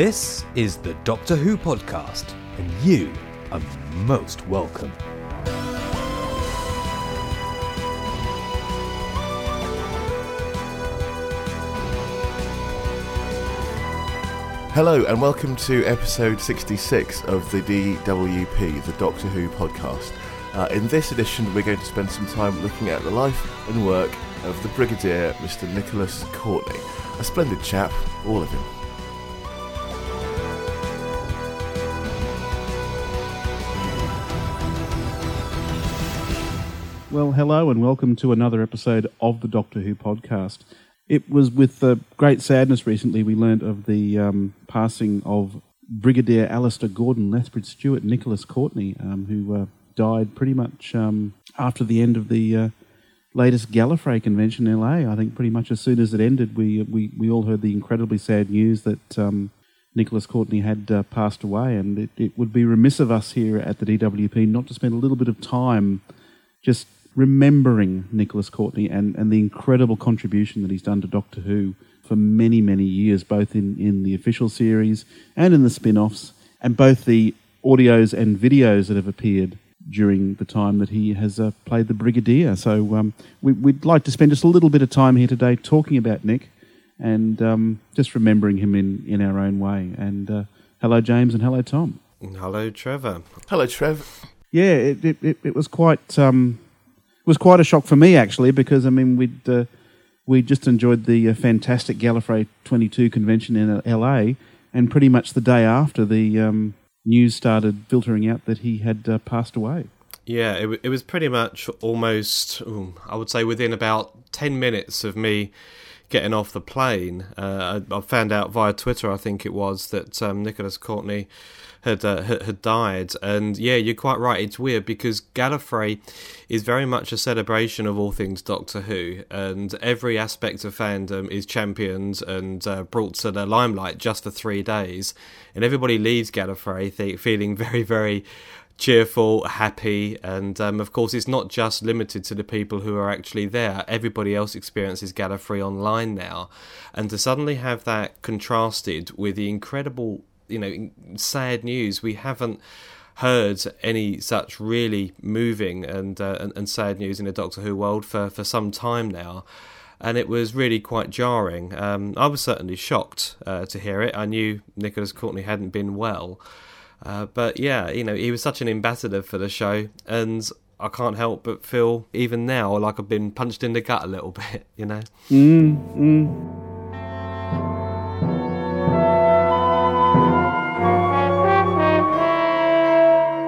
This is the Doctor Who podcast, and you are most welcome. Hello, and welcome to episode 66 of the DWP, the Doctor Who podcast. Uh, in this edition, we're going to spend some time looking at the life and work of the Brigadier, Mr. Nicholas Courtney. A splendid chap, all of him. Well, hello and welcome to another episode of the Doctor Who podcast. It was with uh, great sadness recently we learnt of the um, passing of Brigadier Alistair Gordon Lethbridge Stewart Nicholas Courtney, um, who uh, died pretty much um, after the end of the uh, latest Gallifrey convention in LA. I think pretty much as soon as it ended, we we, we all heard the incredibly sad news that um, Nicholas Courtney had uh, passed away, and it, it would be remiss of us here at the DWP not to spend a little bit of time just remembering Nicholas Courtney and, and the incredible contribution that he's done to Doctor Who for many, many years, both in, in the official series and in the spin offs, and both the audios and videos that have appeared during the time that he has uh, played the Brigadier. So um, we, would like to spend just a little bit of time here today talking about Nick and um, just remembering him in, in our own way. And uh, hello, James, and hello, Tom. Hello, Trevor. Hello, Trevor. Yeah, it, it, it, it was quite um, it was quite a shock for me actually because I mean we'd uh, we just enjoyed the uh, fantastic Gallifrey 22 convention in LA, and pretty much the day after the um, news started filtering out that he had uh, passed away. Yeah, it, w- it was pretty much almost, ooh, I would say, within about 10 minutes of me getting off the plane. Uh, I, I, found out via Twitter, I think it was, that um, Nicholas Courtney had, uh, had died. And yeah, you're quite right. It's weird because Gallifrey is very much a celebration of all things Doctor Who, and every aspect of fandom is championed and uh, brought to the limelight just for three days. And everybody leaves Gallifrey th- feeling very, very cheerful, happy, and um, of course, it's not just limited to the people who are actually there. Everybody else experiences Gallifrey online now, and to suddenly have that contrasted with the incredible you know sad news. We haven't heard any such really moving and, uh, and, and sad news in the Doctor Who world for for some time now. And it was really quite jarring. Um, I was certainly shocked uh, to hear it. I knew Nicholas Courtney hadn't been well, uh, but yeah, you know, he was such an ambassador for the show, and I can't help but feel even now like I've been punched in the gut a little bit, you know. Mm, mm.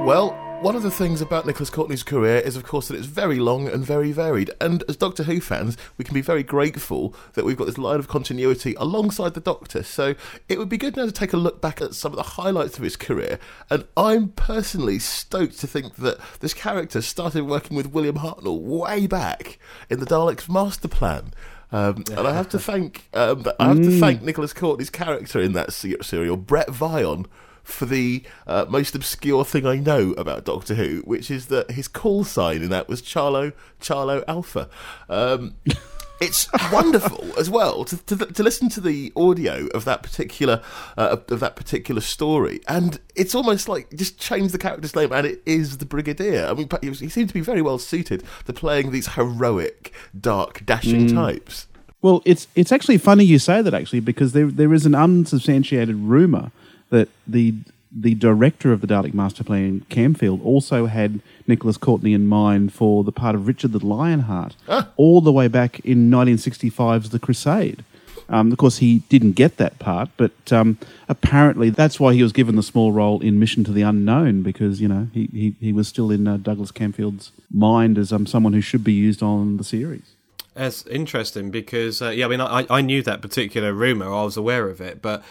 Well, one of the things about Nicholas Courtney's career is, of course, that it's very long and very varied. And as Doctor Who fans, we can be very grateful that we've got this line of continuity alongside the Doctor. So it would be good now to take a look back at some of the highlights of his career. And I'm personally stoked to think that this character started working with William Hartnell way back in the Daleks' Master Plan. Um, and I have to thank um, I have to thank Nicholas Courtney's character in that serial, Bret Vyon, for the uh, most obscure thing I know about Doctor Who, which is that his call sign in that was Charlo Charlo Alpha. Um, it's wonderful as well to, to, to listen to the audio of that particular uh, of that particular story, and it's almost like just change the character's name, and it is the Brigadier. I mean, he, seemed to be very well suited to playing these heroic, dark, dashing mm. types. Well, it's it's actually funny you say that actually because there there is an unsubstantiated rumor that the the director of the Dalek Master Plan, Camfield, also had Nicholas Courtney in mind for the part of Richard the Lionheart, ah. all the way back in 1965's The Crusade. Um, of course, he didn't get that part, but um, apparently that's why he was given the small role in Mission to the Unknown because you know he he, he was still in uh, Douglas Camfield's mind as um, someone who should be used on the series. That's interesting because uh, yeah, I mean I, I knew that particular rumor, I was aware of it, but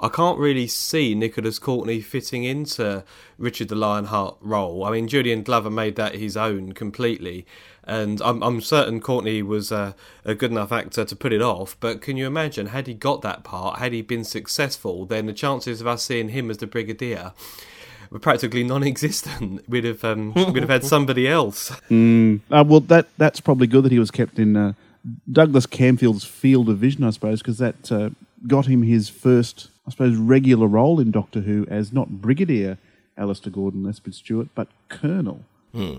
I can't really see Nicholas Courtney fitting into Richard the Lionheart role. I mean, Julian Glover made that his own completely, and I'm, I'm certain Courtney was a, a, good enough actor to put it off. But can you imagine, had he got that part, had he been successful, then the chances of us seeing him as the Brigadier were practically non-existent. We'd have um, we'd have had somebody else. Mm. Uh, well, that that's probably good that he was kept in uh, Douglas Camfield's field of vision, I suppose, because that uh, got him his first I suppose, regular role in Doctor Who as not Brigadier Alistair Gordon Lethbridge Stewart, but Colonel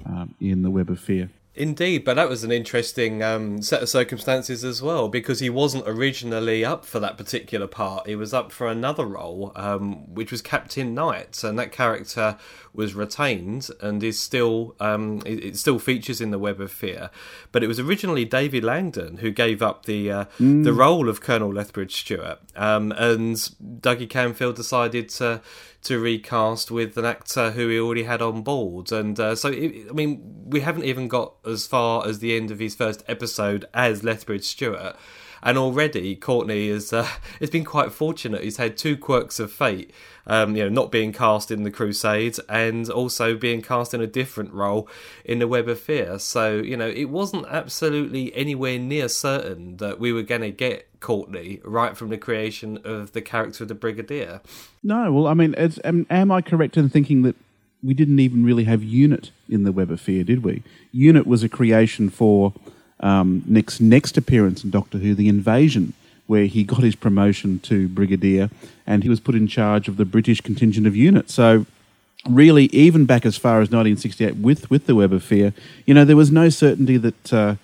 um, in the Web of Fear. Indeed, but that was an interesting um, set of circumstances as well because he wasn't originally up for that particular part. He was up for another role, um, which was Captain Knight, and that character was retained and is still um, it, it still features in the Web of Fear. But it was originally David Langton who gave up the uh, the role of Colonel Lethbridge Stewart, um, and Dougie Camfield decided to to recast with an actor who he already had on board. And uh, so, it, I mean, we haven't even got as far as the end of his first episode as Lethbridge Stewart. And already, Courtney is uh, has been quite fortunate. He's had two quirks of fate, um, you know, not being cast in the Crusades and also being cast in a different role in the Web of Fear. So, you know, it wasn't absolutely anywhere near certain that we were going to get Courtney right from the creation of the character of the Brigadier. No, well, I mean, am, am I correct in thinking that we didn't even really have Unit in the Web of Fear, did we? Unit was a creation for um, Nick's next appearance in Doctor Who, The Invasion, where he got his promotion to Brigadier and he was put in charge of the British contingent of units. So, really, even back as far as 1968 with, with the Web of Fear, you know, there was no certainty that. Uh,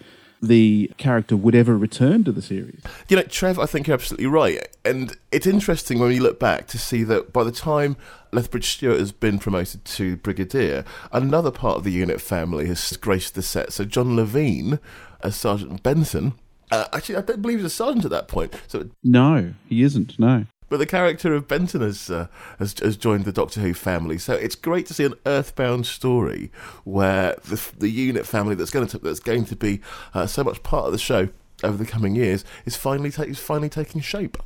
the character would ever return to the series. You know, Trev, I think you're absolutely right. And it's interesting when you look back to see that by the time Lethbridge Stewart has been promoted to Brigadier, another part of the unit family has graced the set. So John Levene as Sergeant Benton. Uh, actually, I don't believe he's a sergeant at that point. So, No, he isn't, no. but the character of Benton has, uh, has has joined the Doctor Who family. So it's great to see an Earthbound story where the the unit family that's going to that's going to be uh, so much part of the show over the coming years is finally ta- is finally taking shape.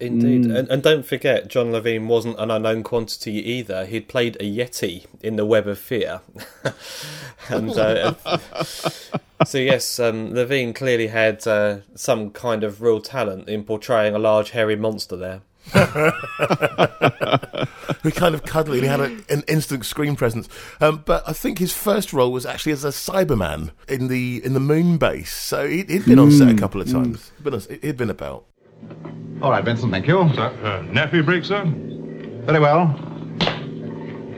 Indeed, and, and don't forget, John Levene wasn't an unknown quantity either. He'd played a Yeti in the Web of Fear, and uh, so yes, um, Levene clearly had uh, some kind of real talent in portraying a large hairy monster there. who kind of cuddly and he had a, an instant screen presence. Um, but I think his first role was actually as a Cyberman in the in the moon base. So he, he'd been on set a couple of times. Been on- he'd been about. All right, Benton, thank you. Sir, uh, NAAFI break, sir? Very well.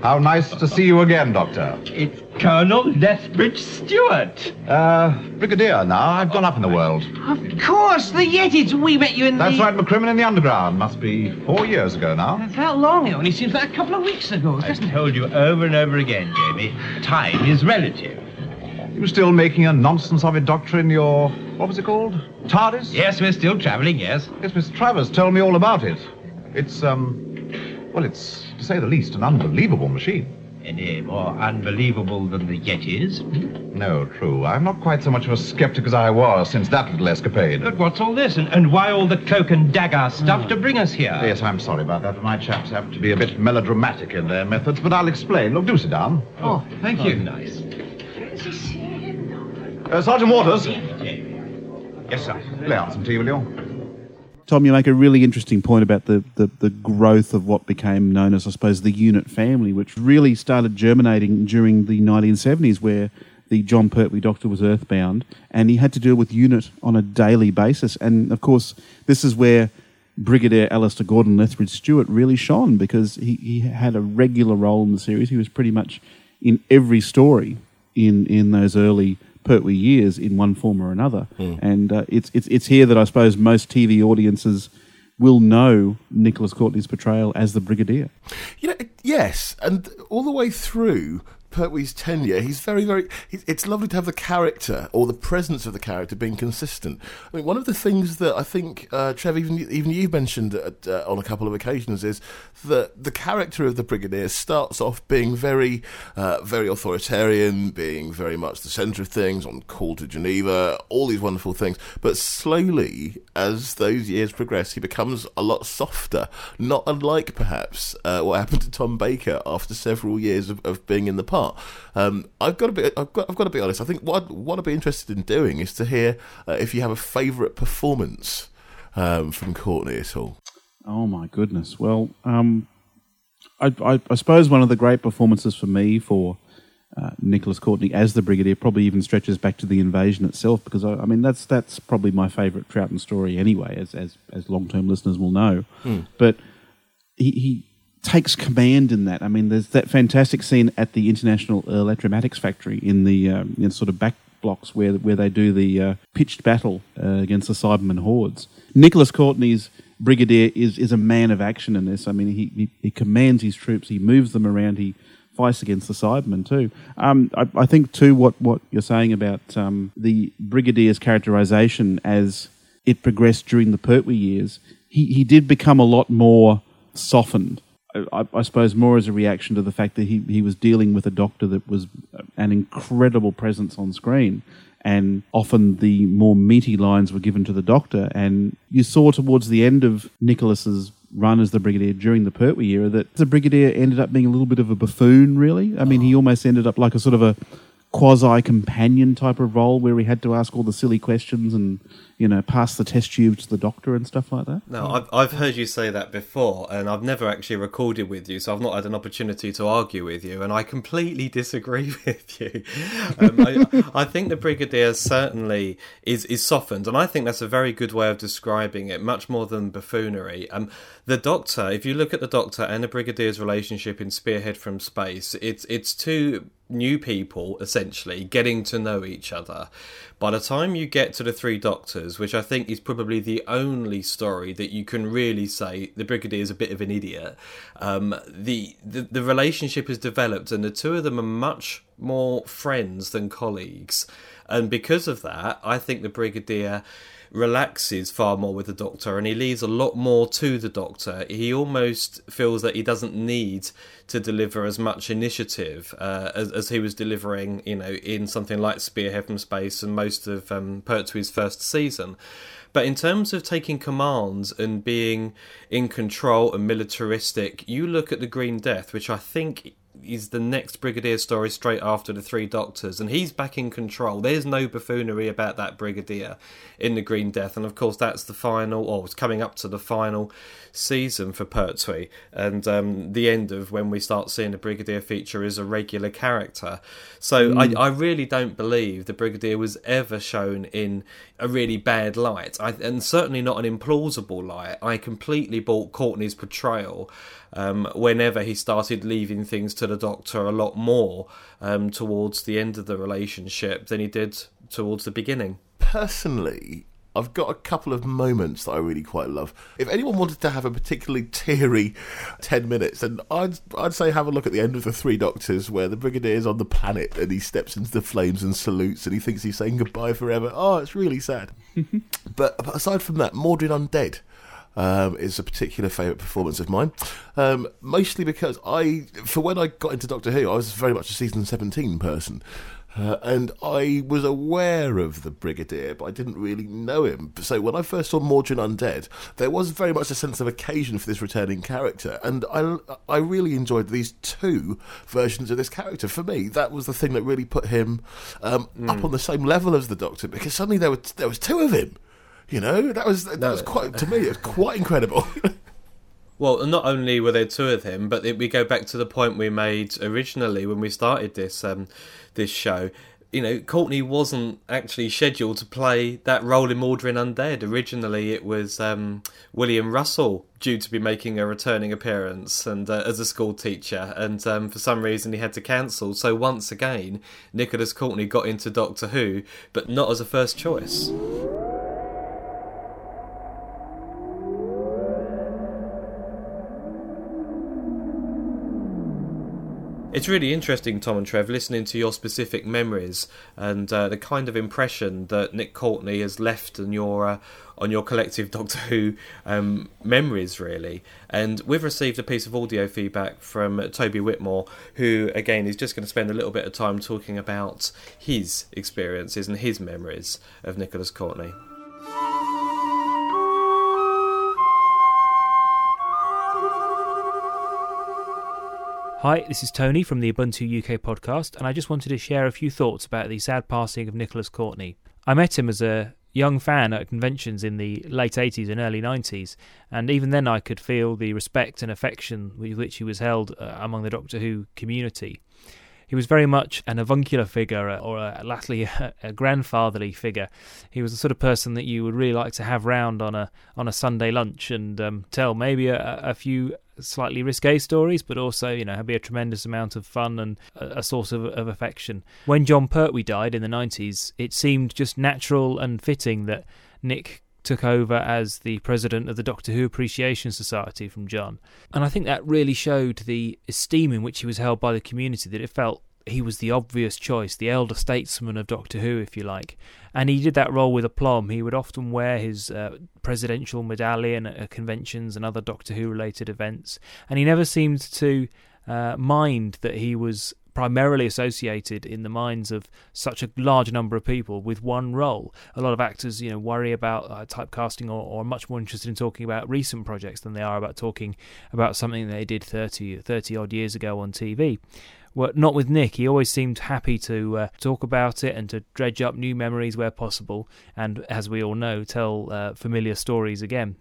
How nice to see you again, Doctor. It's Colonel Lethbridge Stewart. Uh, Brigadier now. I've gone up in the world. Of course, the Yetis. We met you in That's the... right, McCrimmon in the Underground. Must be four years ago now. That long. It only seems like a couple of weeks ago, doesn't it? I told you over and over again, Jamie. Time is relative. You still making a nonsense of it, Doctor, in your... What was it called? TARDIS? Yes, we're still travelling, yes. Yes, Miss Travers told me all about it. It's, um... Well, it's, to say the least, an unbelievable machine. Any more unbelievable than the Yetis? No, true. I'm not quite so much of a skeptic as I was since that little escapade. But what's all this? And, and why all the cloak and dagger stuff to bring us here? Yes, I'm sorry about that. My chaps have to be a bit melodramatic in their methods, but I'll explain. Look, do sit down. Oh, thank you. nice. Uh, Sergeant Waters, Yes, sir. lay out some tea, will you? Tom, you make a really interesting point about the, the, the growth of what became known as, I suppose, the unit family, which really started germinating during the 1970s, where the Jon Pertwee Doctor was earthbound and he had to deal with unit on a daily basis. And of course, this is where Brigadier Alistair Gordon Lethbridge Stewart really shone because he, he had a regular role in the series. He was pretty much in every story in, in those early Pertwee years in one form or another. And uh, it's, it's, it's here that I suppose most TV audiences will know Nicholas Courtney's portrayal as the Brigadier. You know, yes, and all the way through Pertwee's tenure, he's very, very. He's, it's lovely to have the character or the presence of the character being consistent. I mean, one of the things that I think, uh, Trev, even even you've mentioned at, uh, on a couple of occasions, is that the character of the brigadier starts off being very, uh, very authoritarian, being very much the centre of things, on call to Geneva, all these wonderful things. But slowly, as those years progress, he becomes a lot softer. Not unlike perhaps uh, what happened to Tom Baker after several years of, of being in the Um, I've got to be, I've got, I've got to be honest. I think what I'd, what I'd be interested in doing is to hear uh, if you have a favourite performance um, from Courtney at all. Oh my goodness! Well, um, I, I, I suppose one of the great performances for me for uh, Nicholas Courtney as the Brigadier probably even stretches back to the invasion itself, because I, I mean that's that's probably my favourite Troughton story anyway, as as as long term listeners will know. But he, he takes command in that. I mean, there's that fantastic scene at the International Electromatics Factory in the um, in sort of back blocks where where they do the uh, pitched battle uh, against the Cybermen hordes. Nicholas Courtney's brigadier is is a man of action in this. I mean, he he, he commands his troops, he moves them around, he fights against the Cybermen too. Um, I, I, think too what what you're saying about um, the brigadier's characterization as it progressed during the Pertwee years, he he did become a lot more softened. I, I, suppose more as a reaction to the fact that he, he was dealing with a doctor that was an incredible presence on screen and often the more meaty lines were given to the doctor. And you saw towards the end of Nicholas's run as the brigadier during the Pertwee era that the brigadier ended up being a little bit of a buffoon. Really, I mean, he oh. almost ended up like a sort of a quasi companion type of role where he had to ask all the silly questions and you know pass the test tube to the doctor and stuff like that. No, I've I've heard you say that before, and I've never actually recorded with you, so I've not had an opportunity to argue with you, and I completely disagree with you. Um, I, I think the brigadier certainly is is softened, and I think that's a very good way of describing it, much more than buffoonery. Um, the Doctor, if you look at the Doctor and the Brigadier's relationship in Spearhead from Space, it's it's two new people essentially getting to know each other. By the time you get to the Three Doctors, which I think is probably the only story that you can really say the Brigadier is a bit of an idiot, um, the, the the relationship has developed, and the two of them are much more friends than colleagues. And because of that, I think the Brigadier relaxes far more with the Doctor and he leaves a lot more to the Doctor. He almost feels that he doesn't need to deliver as much initiative uh, as, as, he was delivering, you know, in something like Spearhead from Space and most of um, Pertwee's first season. But in terms of taking commands and being in control and militaristic, you look at the Green Death, which I think is the next Brigadier story straight after the Three Doctors, and he's back in control. There's no buffoonery about that Brigadier in the Green Death, and of course that's the final, or it's coming up to the final season for Pertwee, and um, the end of when we start seeing the Brigadier feature as a regular character. So mm. I, I, really don't believe the Brigadier was ever shown in a really bad light, I, and certainly not an implausible light. I completely bought Courtney's portrayal um, whenever he started leaving things to the Doctor a lot more um, towards the end of the relationship than he did towards the beginning. Personally, I've got a couple of moments that I really quite love. If anyone wanted to have a particularly teary 10 minutes, then I'd, I'd say have a look at the end of The Three Doctors where the Brigadier is on the planet and he steps into the flames and salutes and he thinks he's saying goodbye forever. Oh, it's really sad. but, but aside from that, Mawdryn Undead um, is a particular favourite performance of mine. Um, mostly because I, for when I got into Doctor Who, I was very much a season 17 person. Uh, and I was aware of the Brigadier, but I didn't really know him. So when I first saw Mawdryn Undead, there was very much a sense of occasion for this returning character, and I I really enjoyed these two versions of this character. For me, that was the thing that really put him um, mm. up on the same level as the Doctor, because suddenly there were there was two of him. You know, that was that no. was quite to me. It was quite incredible. well, not only were there two of him, but we go back to the point we made originally when we started this um, this show. You know, Courtney wasn't actually scheduled to play that role in Mawdryn Undead. Originally, it was um, William Russell due to be making a returning appearance and uh, as a school teacher, and um, for some reason he had to cancel. So once again, Nicholas Courtney got into Doctor Who, but not as a first choice. It's really interesting, Tom and Trev, listening to your specific memories and uh, the kind of impression that Nick Courtney has left on your uh, on your collective Doctor Who um, memories, really. And we've received a piece of audio feedback from Tony Whitmore, who again is just going to spend a little bit of time talking about his experiences and his memories of Nicholas Courtney. Hi, this is Tony from the Ubuntu UK podcast, and I just wanted to share a few thoughts about the sad passing of Nicholas Courtney. I met him as a young fan at conventions in the late 80s and early 90s, and even then I could feel the respect and affection with which he was held uh, among the Doctor Who community. He was very much an avuncular figure, uh, or a, a, a grandfatherly figure. He was the sort of person that you would really like to have round on a on a Sunday lunch and um, tell maybe a, a few slightly risque stories, but also, you know, be a tremendous amount of fun and a, a source of, of affection. When Jon Pertwee died in the 90s, it seemed just natural and fitting that Nick took over as the president of the Doctor Who Appreciation Society from Jon. And I think that really showed the esteem in which he was held by the community, that it felt he was the obvious choice, the elder statesman of Doctor Who, if you like. And he did that role with aplomb. He would often wear his uh, presidential medallion at conventions and other Doctor Who related events. And he never seemed to uh, mind that he was primarily associated in the minds of such a large number of people with one role. A lot of actors, you know, worry about uh, typecasting or, or are much more interested in talking about recent projects than they are about talking about something they did 30, 30 odd years ago on TV. Well, not with Nick. He always seemed happy to uh, talk about it and to dredge up new memories where possible, and as we all know, tell uh, familiar stories again.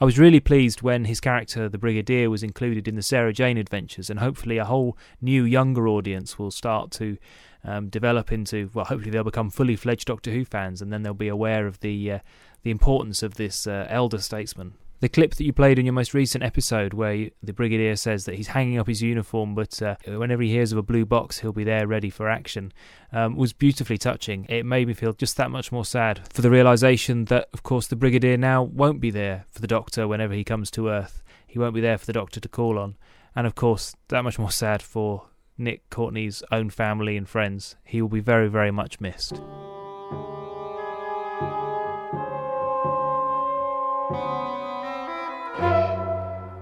I was really pleased when his character, the Brigadier, was included in the Sarah Jane adventures, and hopefully a whole new, younger audience will start to um, develop into. Well, hopefully they'll become fully fledged Doctor Who fans, and then they'll be aware of the uh, the importance of this uh, elder statesman. The clip that you played in your most recent episode, where the Brigadier says that he's hanging up his uniform, but uh, whenever he hears of a blue box, he'll be there ready for action, um, was beautifully touching. It made me feel just that much more sad for the realization that, of course, the Brigadier now won't be there for the Doctor whenever he comes to Earth. He won't be there for the Doctor to call on. And, of course, that much more sad for Nick Courtney's own family and friends. He will be very, very much missed.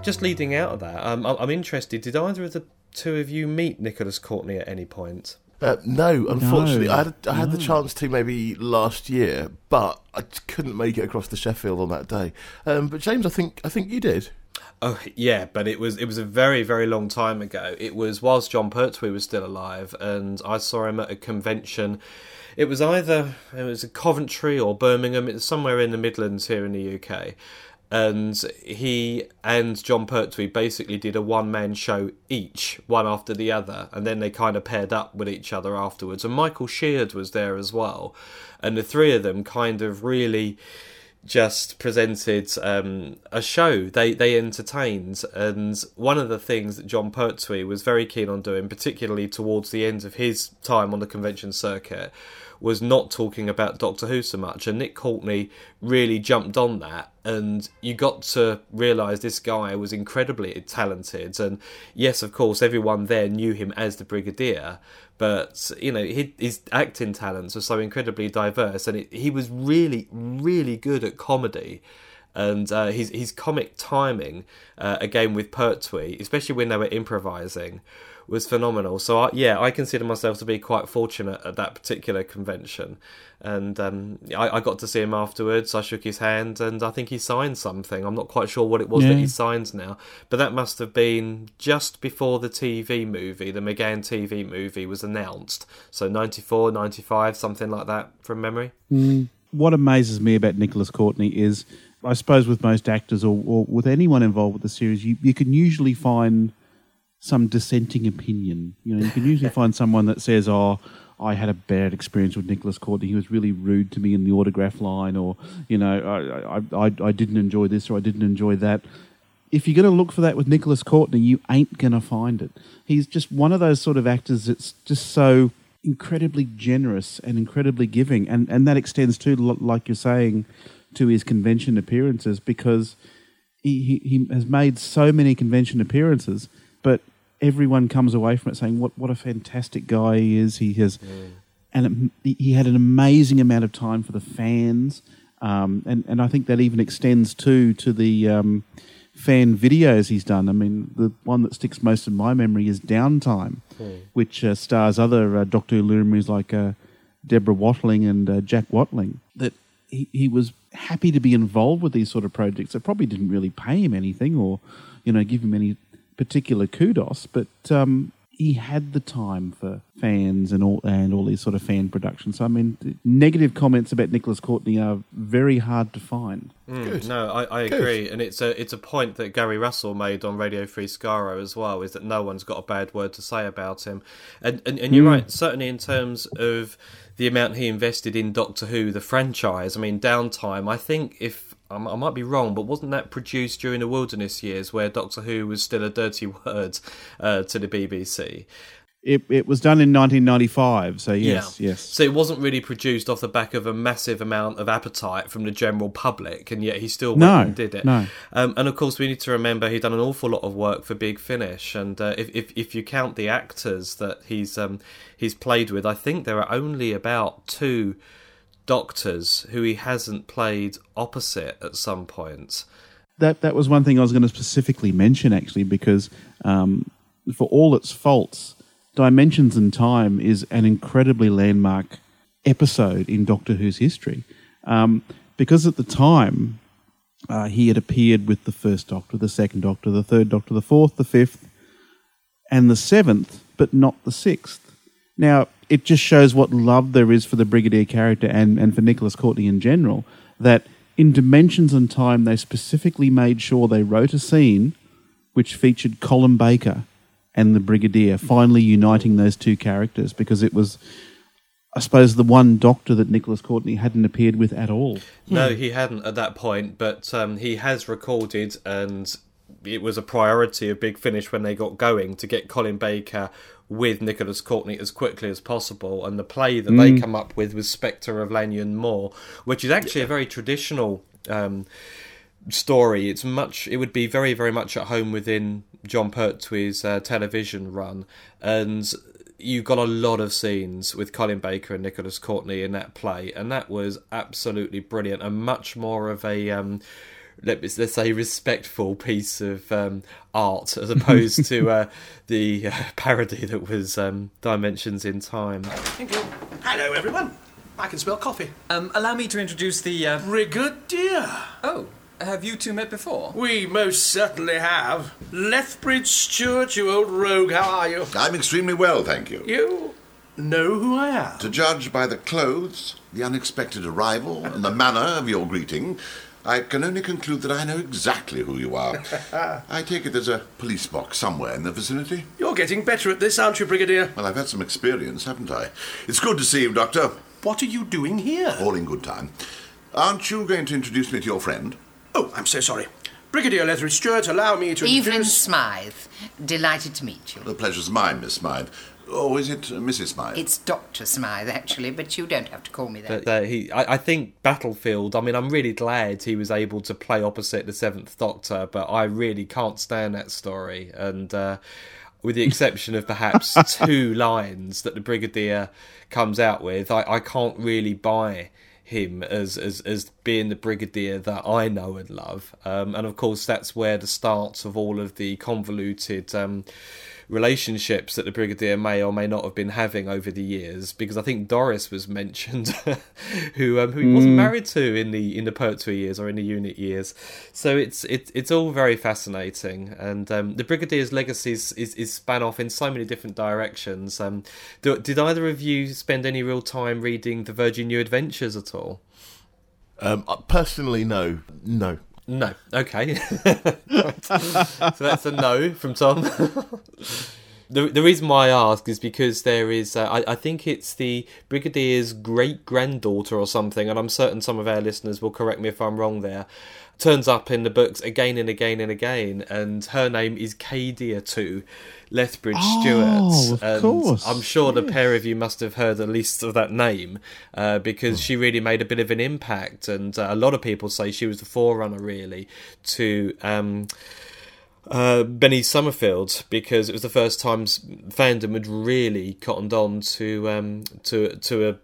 Just leading out of that, um, I'm interested. Did either of the two of you meet Nicholas Courtney at any point? Uh, no, unfortunately, No, I had I had the chance to maybe last year, but I couldn't make it across to Sheffield on that day. Um, but James, I think I think you did. Oh yeah, but it was it was a very very long time ago. It was whilst Jon Pertwee was still alive, and I saw him at a convention. It was either it was Coventry or Birmingham. It's somewhere in the Midlands here in the UK. And he and Jon Pertwee basically did a one man show each, one after the other, and then they kind of paired up with each other afterwards. And Michael Sheard was there as well. And the three of them kind of really just presented um, a show. They they entertained, and one of the things that Jon Pertwee was very keen on doing, particularly towards the end of his time on the convention circuit, was not talking about Doctor Who so much. And Nick Courtney really jumped on that, and you got to realise this guy was incredibly talented. And yes, of course, everyone there knew him as the Brigadier, but you know his acting talents were so incredibly diverse, and he was really, really good at comedy. And uh, his his comic timing, uh, again with Pertwee, especially when they were improvising, was phenomenal. So I, yeah, I consider myself to be quite fortunate at that particular convention, and um, I, I got to see him afterwards. I shook his hand, and I think he signed something. I'm not quite sure what it was that he signed now, but that must have been just before the TV movie, the McGann TV movie, was announced. So 94, 95, something like that from memory. what amazes me about Nicholas Courtney is, I suppose, with most actors or, or with anyone involved with the series, you, you can usually find some dissenting opinion. You know, you can usually find someone that says, "Oh, I had a bad experience with Nicholas Courtney. He was really rude to me in the autograph line," or you know, I I, I, I didn't enjoy this or I didn't enjoy that. If you're going to look for that with Nicholas Courtney, you ain't going to find it. He's just one of those sort of actors that's just so incredibly generous and incredibly giving, and and that extends to, like you're saying, to his convention appearances because he, he, he has made so many convention appearances, but everyone comes away from it saying what what a fantastic guy he is. He has, and it, he had an amazing amount of time for the fans, um, and and I think that even extends too to the. Um, fan videos he's done. I mean, the one that sticks most in my memory is Downtime, which uh, stars other uh, Doctor Who luminaries like uh, Deborah Watling and uh, Jack Watling. That he, he was happy to be involved with these sort of projects. It probably didn't really pay him anything or, you know, give him any particular kudos, but um, he had the time for, fans and all and all these sort of fan productions. So I mean, negative comments about Nicholas Courtney are very hard to find. Good. No, I, I Good. agree, and it's a it's a point that Gary Russell made on Radio Free Skaro as well. Is that no one's got a bad word to say about him, and and, and you're right. Certainly in terms of the amount he invested in Doctor Who, the franchise. I mean, downtime. I think if I'm- might be wrong, but wasn't that produced during the Wilderness years, where Doctor Who was still a dirty word uh, to the BBC? It it was done in 1995. So yes, Yeah. yes. So it wasn't really produced off the back of a massive amount of appetite from the general public, and yet he still No, did it. no. Um, and of course, we need to remember he'd done an awful lot of work for Big Finish, and uh, if, if if you count the actors that he's um, he's played with, I think there are only about two doctors who he hasn't played opposite at some point. that that was one thing I was going to specifically mention actually because um, for all its faults, Dimensions in Time is an incredibly landmark episode in Doctor Who's history um, because at the time uh, he had appeared with the first Doctor, the second Doctor, the third Doctor, the fourth, the fifth, and the seventh, but not the sixth. Now, it just shows what love there is for the Brigadier character and, and for Nicholas Courtney in general, that in Dimensions in Time, they specifically made sure they wrote a scene which featured Colin Baker and the Brigadier finally uniting those two characters because it was, I suppose, the one Doctor that Nicholas Courtney hadn't appeared with at all. No, he hadn't at that point, but um, he has recorded, and it was a priority of Big Finish when they got going to get Colin Baker with Nicholas Courtney as quickly as possible. And the play that they come up with was Spectre of Lanyon Moor, which is actually a very traditional. Um, story it's much it would be very very much at home within jon pertwee's uh, television run and you got a lot of scenes with colin baker and nicholas courtney in that play and that was absolutely brilliant and much more of a um, let me, let's say respectful piece of um, art as opposed to uh, the uh, parody that was um, dimensions in time Thank you. Hello, everyone. I can smell coffee. Um, allow me to introduce the. Uh... Brigadier. Oh, have you two met before? We most certainly have. Lethbridge Stewart, you old rogue, how are you? I'm extremely well, thank you. You know who I am. To judge by the clothes, the unexpected arrival, and the manner of your greeting, I can only conclude that I know exactly who you are. I take it there's a police box somewhere in the vicinity. You're getting better at this, aren't you, Brigadier? Well, I've had some experience, haven't I? It's good to see you, Doctor. What are you doing here? All in good time. Aren't you going to introduce me to your friend? Oh, I'm so sorry. Brigadier Lethbridge Stewart, allow me to Evelyn introduce... Smythe. Delighted to meet you. The pleasure's mine, Miss Smythe. Or is it uh, Mrs. Smythe? It's Dr. Smythe, actually, but you don't have to call me that. But uh, he, I, I think Battlefield. I mean, I'm really glad he was able to play opposite the Seventh Doctor, but I really can't stand that story. And uh, with the exception of perhaps two lines that the Brigadier comes out with, I, I can't really buy him as, as as being the brigadier that I know and love. Um, and of course, that's where the start of all of the convoluted um, relationships that the brigadier may or may not have been having over the years. Because I think Doris was mentioned, who um, who he wasn't married to in the in the Pertwee years or in the unit years. So it's it's it's all very fascinating, and um, the brigadier's legacy is, is, is span off in so many different directions. Um, do, did either of you spend any real time reading the Virgin New Adventures at all? Um, uh, personally, no, no. No. Okay. so that's a no from Tom. the The reason why I ask is because there is, uh, I, I think it's the Brigadier's great granddaughter or something, and I'm certain some of our listeners will correct me if I'm wrong there. Turns up in the books again and again and again, and her name is Kadia to Lethbridge Oh, Stewart. of and course, I'm sure the pair of you must have heard at least of that name uh, because she really made a bit of an impact, and uh, a lot of people say she was the forerunner, really, to. Um, uh, Benny Summerfield because it was the first time fandom had really cottoned on to um, to to a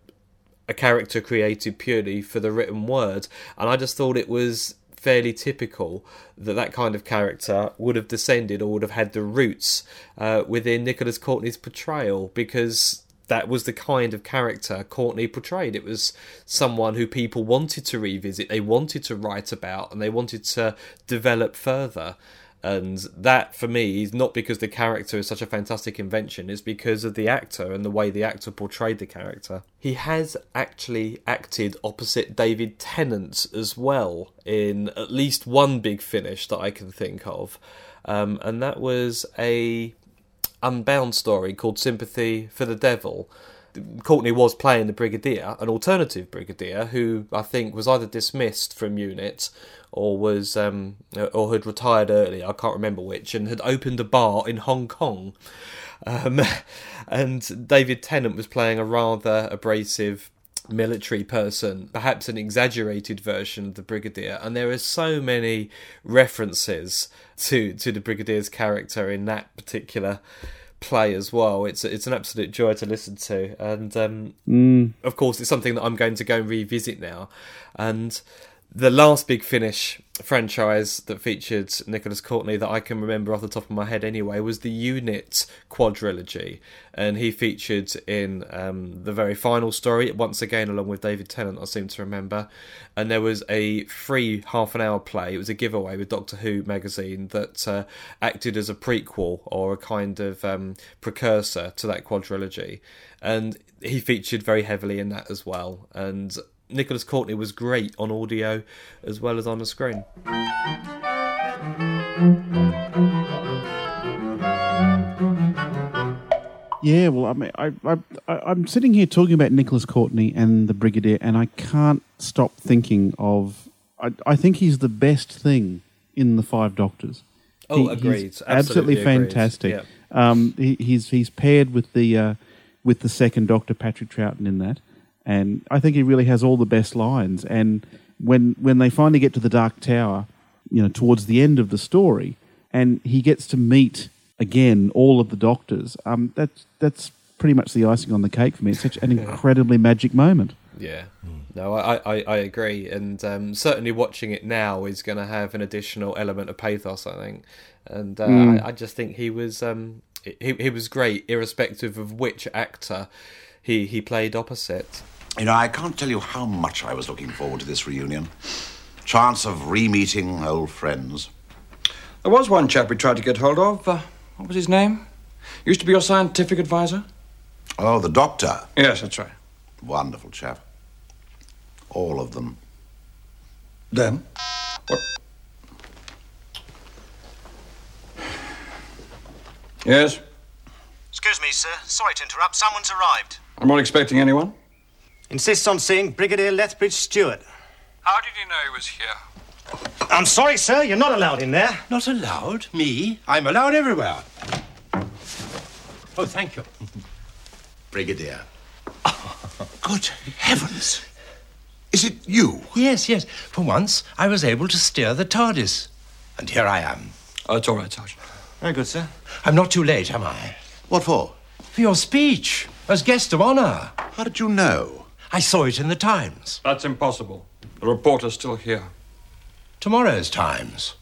a character created purely for the written word, and I just thought it was fairly typical that that kind of character would have descended or would have had the roots uh, within Nicholas Courtney's portrayal because that was the kind of character Courtney portrayed. It was someone who people wanted to revisit, they wanted to write about, and they wanted to develop further. And that, for me, is not because the character is such a fantastic invention, it's because of the actor and the way the actor portrayed the character. He has actually acted opposite David Tennant as well in at least one big finish that I can think of. Um, and that was a Unbound story called Sympathy for the Devil. Courtney was playing the Brigadier, an alternative Brigadier, who I think was either dismissed from unit or was um, or had retired early. I can't remember which, and had opened a bar in Hong Kong. Um, and David Tennant was playing a rather abrasive military person, perhaps an exaggerated version of the Brigadier, and there are so many references to to the Brigadier's character in that particular play as well. It's it's an absolute joy to listen to, and um, Mm. of course, it's something that I'm going to go and revisit now. And the last big finish franchise that featured Nicholas Courtney that I can remember off the top of my head anyway was the Unit quadrilogy, and he featured in um, the very final story once again along with David Tennant. I seem to remember, and there was a free half an hour play. It was a giveaway with Doctor Who magazine that uh, acted as a prequel or a kind of um, precursor to that quadrilogy, and he featured very heavily in that as well. And Nicholas Courtney was great on audio as well as on the screen. Yeah, well, I mean, I, I, I'm sitting here talking about Nicholas Courtney and the Brigadier, and I can't stop thinking of. I, I think he's the best thing in the Five Doctors. Oh, He- agreed. Absolutely absolutely agreed. fantastic. Yeah. Um, he, he's he's paired with the uh, with the second Doctor, Patrick Troughton, in that, and I think he really has all the best lines. And when when they finally get to the Dark Tower, you know, towards the end of the story, and he gets to meet again all of the Doctors, um, that's that's pretty much the icing on the cake for me. It's such an incredibly magic moment. Yeah, no, I, I, I agree, and um, certainly watching it now is going to have an additional element of pathos, I think, and uh, Mm. I, I just think he was um, he he was great, irrespective of which actor he he played opposite. You know, I can't tell you how much I was looking forward to this reunion. Chance of re-meeting old friends. There was one chap we tried to get hold of. Uh, what was his name? Used to be your scientific advisor? Oh, the doctor. Yes, that's right. Wonderful chap. All of them. Them? What? Yes? Excuse me, sir. Sorry to interrupt. Someone's arrived. I'm not expecting anyone. Insists on seeing Brigadier Lethbridge Stewart. How did he know he was here? I'm sorry, sir. You're not allowed in there. Not allowed? Me? I'm allowed everywhere. Oh, thank you. Brigadier. Good heavens. Is it you? Yes, yes. For once, I was able to steer the TARDIS. And here I am. Oh, it's all right, Sergeant. Very good, sir. I'm not too late, am I? What for? For your speech, as guest of honor. How did you know? I saw it in the Times. That's impossible. The reporter's still here. Tomorrow's Times.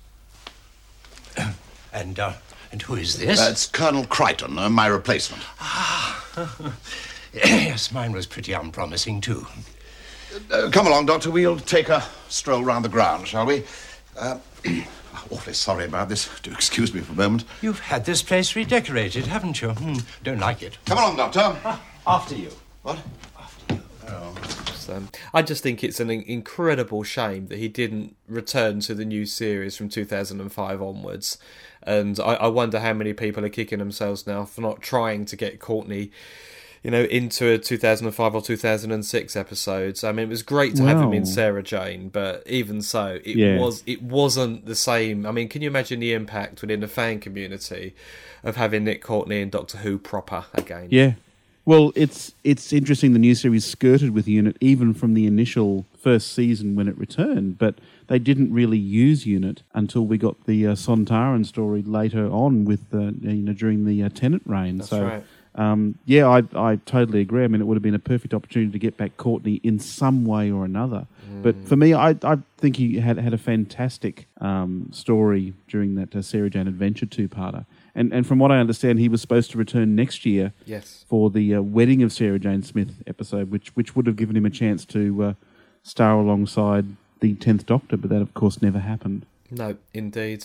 and, uh, and who is this? That's Colonel Crichton, uh, my replacement. Ah. yes, mine was pretty unpromising, too. Uh, come along, Doctor. We'll take a stroll round the ground, shall we? Uh, awfully sorry about this. Do excuse me for a moment. You've had this place redecorated, haven't you? Hmm, don't like it. Come along, Doctor. After you. What? So, I just think it's an incredible shame that he didn't return to the new series from 2005 onwards. And I, I wonder how many people are kicking themselves now for not trying to get Courtney, you know, into a 2005 or 2006 episodes. I mean, it was great to have him in Sarah Jane, but even so, it Yeah. was it wasn't the same. I mean, can you imagine the impact within the fan community of having Nick Courtney and Doctor Who proper again? Yeah. Well, it's it's interesting. The new series skirted with Unit even from the initial first season when it returned, but they didn't really use Unit until we got the uh, Sontaran story later on with uh, you know during the uh, Tennant reign. That's so. right. Um, yeah, I, I totally agree. I mean, it would have been a perfect opportunity to get back Courtney in some way or another. But Mm. for me, I, I think he had had a fantastic um, story during that uh, Sarah Jane Adventure two-parter. And and from what I understand, he was supposed to return next year Yes. for the uh, wedding of Sarah Jane Smith episode, which which would have given him a chance to uh, star alongside the Tenth Doctor. But that, of course, never happened. No, indeed.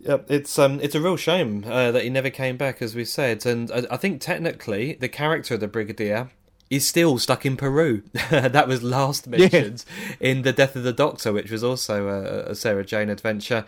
Yep, it's um, it's a real shame uh, that he never came back, as we said, and I, I think technically the character of the Brigadier is still stuck in Peru. that was last mentioned in the Death of the Doctor, which was also a, a Sarah Jane adventure.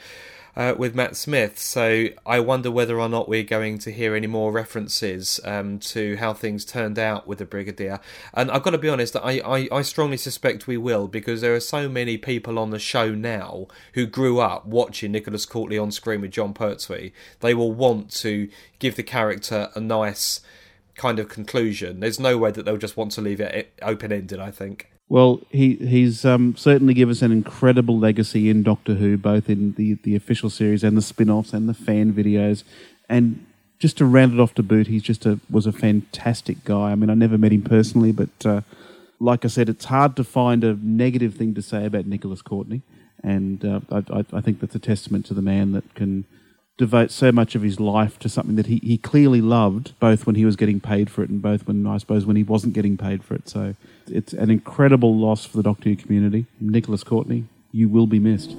Uh, with Matt Smith, so I wonder whether or not we're going to hear any more references um, to how things turned out with the Brigadier. And I've got to be honest, I, I, I strongly suspect we will because there are so many people on the show now who grew up watching Nicholas Courtney on screen with Jon Pertwee. They will want to give the character a nice kind of conclusion. There's no way that they'll just want to leave it open ended. I think. Well, he he's um, certainly given us an incredible legacy in Doctor Who, both in the, the official series and the spin-offs and the fan videos. And just to round it off to boot, he's just a was a fantastic guy. I mean, I never met him personally, but uh, like I said, it's hard to find a negative thing to say about Nicholas Courtney, and uh, I, I think that's a testament to the man that can devote so much of his life to something that he, he clearly loved, both when he was getting paid for it and both when I suppose when he wasn't getting paid for it. So it's an incredible loss for the Doctor Who community. Nicholas Courtney, you will be missed.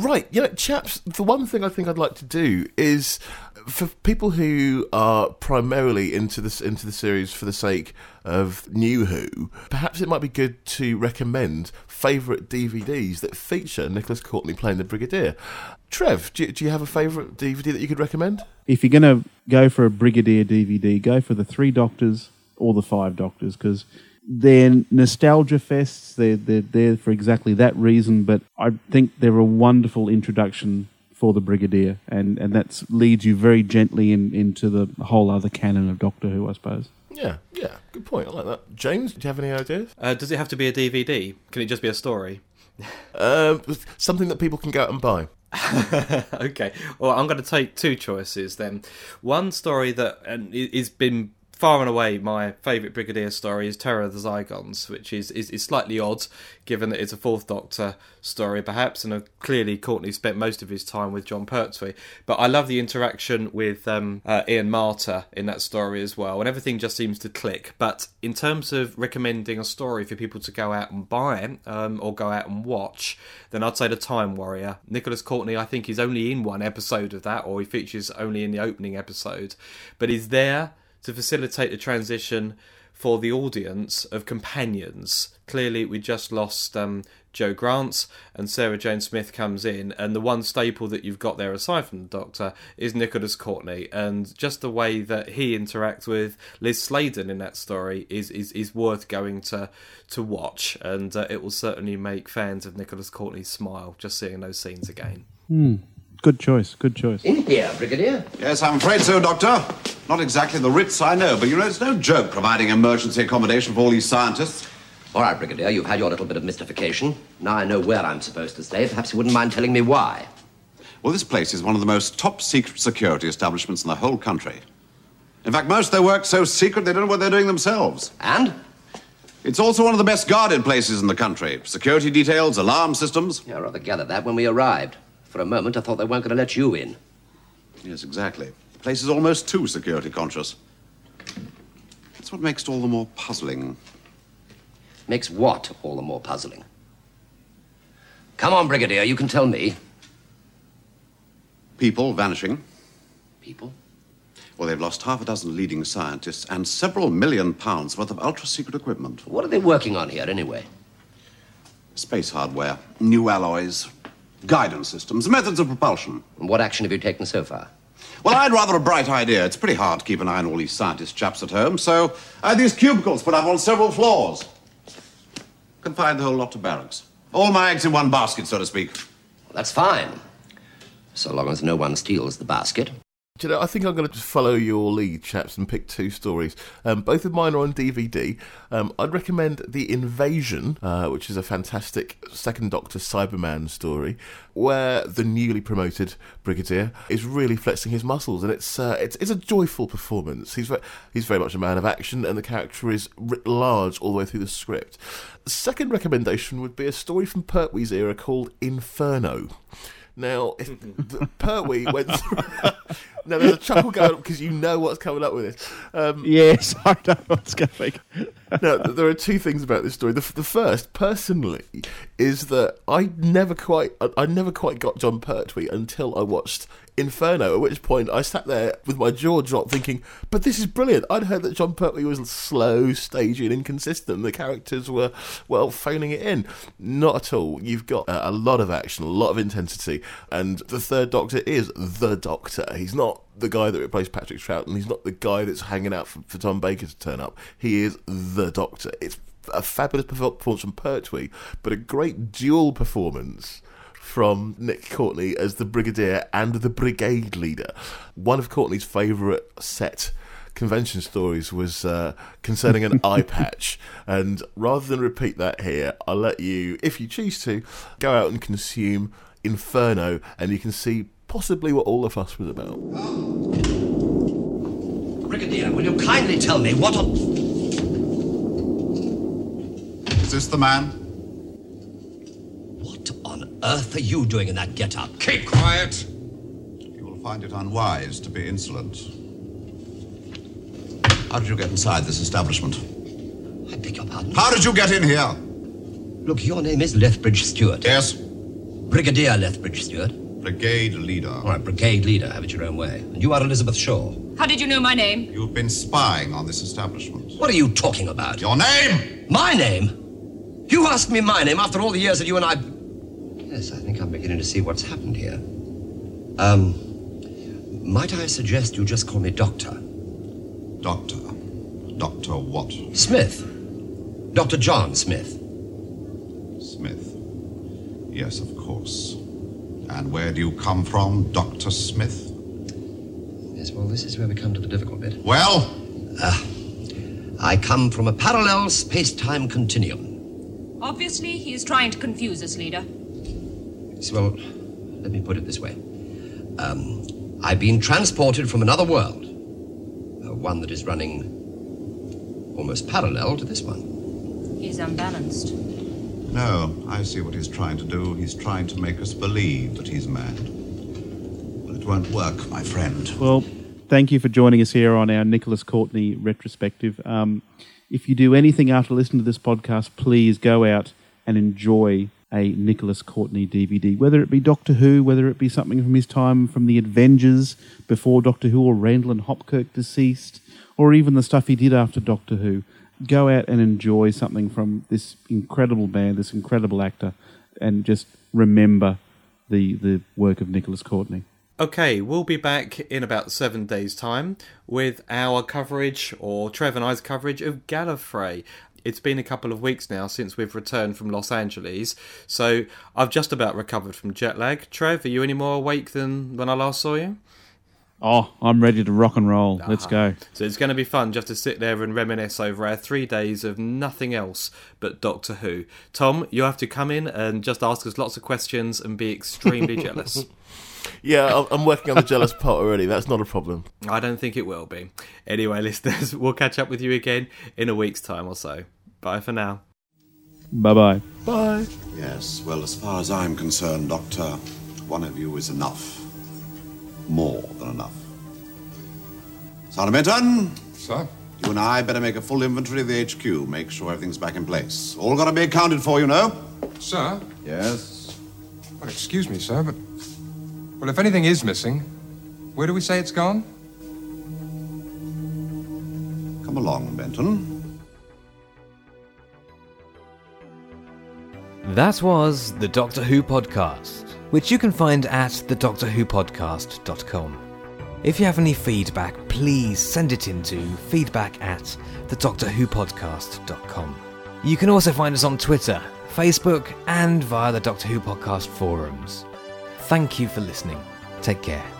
Right, you know, chaps, the one thing I think I'd like to do is for people who are primarily into this into the series for the sake of New Who, perhaps it might be good to recommend favourite DVDs that feature Nicholas Courtney playing the Brigadier. Trev, do you, do you have a favourite DVD that you could recommend? If you're going to go for a Brigadier DVD, go for the Three Doctors or the Five Doctors because they're nostalgia fests. They're, they're there for exactly that reason, but I think they're a wonderful introduction for the Brigadier, and, and that leads you very gently in, into the whole other canon of Doctor Who, I suppose. Yeah, yeah, good point. I like that. James, do you have any ideas? Uh, does it have to be a DVD? Can it just be a story? Um, something that people can go out and buy. okay. Well, I'm going to take two choices then. One story that and has been far and away my favourite Brigadier story is Terror of the Zygons, which is, is, is, slightly odd given that it's a Fourth Doctor story, perhaps, and clearly Courtney spent most of his time with Jon Pertwee. But I love the interaction with um, uh, Ian Marter in that story as well, and everything just seems to click. But in terms of recommending a story for people to go out and buy um, or go out and watch, then I'd say The Time Warrior. Nicholas Courtney, I think, is only in one episode of that, or he features only in the opening episode, but he's there to facilitate the transition for the audience of companions. Clearly, we just lost um, Jo Grant, and Sarah Jane Smith comes in, and the one staple that you've got there, aside from the Doctor, is Nicholas Courtney, and just the way that he interacts with Liz Sladen in that story is is, is worth going to to watch, and uh, it will certainly make fans of Nicholas Courtney smile just seeing those scenes again. Hmm. Good choice. Good choice. In here, Brigadier. Yes, I'm afraid so, Doctor. Not exactly the Ritz, I know, but you know, it's no joke providing emergency accommodation for all these scientists. All right, Brigadier, you've had your little bit of mystification. Now I know where I'm supposed to stay. Perhaps you wouldn't mind telling me why. Well, this place is one of the most top secret security establishments in the whole country. In fact, most of their work's so secret they don't know what they're doing themselves. And? It's also one of the best guarded places in the country. Security details, alarm systems. Yeah, I rather gathered that when we arrived. For a moment, I thought they weren't going to let you in. Yes, exactly. The place is almost too security conscious. That's what makes it all the more puzzling. Makes what all the more puzzling? Come on, Brigadier, you can tell me. People vanishing. People? Well, they've lost half a dozen leading scientists and several million pounds worth of ultra secret equipment. What are they working on here, anyway? Space hardware, new alloys, guidance systems, methods of propulsion. And what action have you taken so far? Well, I had rather a bright idea. It's pretty hard to keep an eye on all these scientist chaps at home, so I had these cubicles put up on several floors. Confined the whole lot to barracks. All my eggs in one basket, so to speak. Well, that's fine. So long as no one steals the basket. You know, I think I'm going to just follow your lead, chaps, and pick two stories. Um, both of mine are on DVD. Um, I'd recommend The Invasion, uh, which is a fantastic Second Doctor Cyberman story, where the newly promoted Brigadier is really flexing his muscles, and it's uh, it's, it's a joyful performance. He's very, he's very much a man of action, and the character is writ large all the way through the script. Second recommendation would be a story from Pertwee's era called Inferno. Now, if Pertwee went through. Now, there's a chuckle going up because you know what's coming up with this. Um, Yes, I know what's going. now, there are two things about this story. The, the first, personally, is that I never quite, I, I never quite got Jon Pertwee until I watched Inferno. At which point, I sat there with my jaw dropped, thinking, "But this is brilliant." I'd heard that Jon Pertwee was slow, stagey, and inconsistent. The characters were well phoning it in. Not at all. You've got uh, a lot of action, a lot of intensity, and the Third Doctor is the Doctor. He's not the guy that replaced Patrick Troughton. He's not the guy that's hanging out for, for Tom Baker to turn up. He is the Doctor. It's a fabulous performance from Pertwee, but a great dual performance from Nick Courtney as the Brigadier and the Brigade Leader. One of Courtney's favourite set convention stories was uh, concerning an eye patch. And rather than repeat that here, I'll let you, if you choose to, go out and consume Inferno, and you can see possibly what all the fuss was about. Brigadier, will you kindly tell me what on... Is this the man? What on earth are you doing in that get-up? Keep quiet. You will find it unwise to be insolent. How did you get inside this establishment? I beg your pardon? How did you get in here? Look, your name is Lethbridge Stewart. Yes? Brigadier Lethbridge Stewart. Brigade leader. All right, brigade leader. Have it your own way. And you are Elizabeth Shaw. How did you know my name? You've been spying on this establishment. What are you talking about? Your name? My name? You asked me my name after all the years that you and I. Yes, I think I'm beginning to see what's happened here. Um, might I suggest you just call me Doctor? Doctor. Doctor what? Smith. Dr. John Smith. Smith. Yes, of course. And where do you come from, Dr. Smith? Yes, well, this is where we come to the difficult bit. Well? Uh, I come from a parallel space time continuum. Obviously, he is trying to confuse us, leader. So, well, let me put it this way. Um, I've been transported from another world, uh, one that is running almost parallel to this one. He's unbalanced. No, I see what he's trying to do. He's trying to make us believe that he's mad. Well, it won't work, my friend. Well, thank you for joining us here on our Nicholas Courtney retrospective. Um, if you do anything after listening to this podcast, please go out and enjoy a Nicholas Courtney DVD, whether it be Doctor Who, whether it be something from his time from the Avengers before Doctor Who, or Randall and Hopkirk deceased, or even the stuff he did after Doctor Who. Go out and enjoy something from this incredible band, this incredible actor, and just remember the the work of Nicholas Courtney. Okay, we'll be back in about seven days' time with our coverage, or Trev and I's coverage, of Gallifrey. It's been a couple of weeks now since we've returned from Los Angeles, so I've just about recovered from jet lag. Trev, are you any more awake than when I last saw you? Oh, I'm ready to rock and roll. Let's ah. go. So it's going to be fun just to sit there and reminisce over our three days of nothing else but Doctor Who. Tom, you have to come in and just ask us lots of questions and be extremely jealous. Yeah, I'm- I'm working on the jealous part already. That's not a problem. I don't think it will be. Anyway, listeners, we'll catch up with you again in a week's time or so. Bye for now. Bye bye. Bye. Yes, well, as far as I'm concerned, Doctor, one of you is enough. More than enough. Sergeant Benton? Sir? You and I better make a full inventory of the HQ. Make sure everything's back in place. All got to be accounted for, you know. Sir? Yes? Well, excuse me, sir, but. Well, if anything is missing, where do we say it's gone? Come along, Benton. That was the Doctor Who podcast, which you can find at thedoctorwhopodcast.com. If you have any feedback, please send it in to feedback at thedoctorwhopodcast.com. You can also find us on Twitter, Facebook, and via the Doctor Who podcast forums. Thank you for listening. Take care.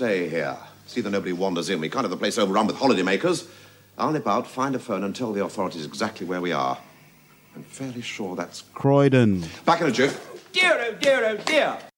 Stay here. See that nobody wanders in. We can't have the place overrun with holidaymakers. I'll nip out, find a phone, and tell the authorities exactly where we are. I'm fairly sure that's Croydon. back in a jiff. Dear, oh dear, oh dear.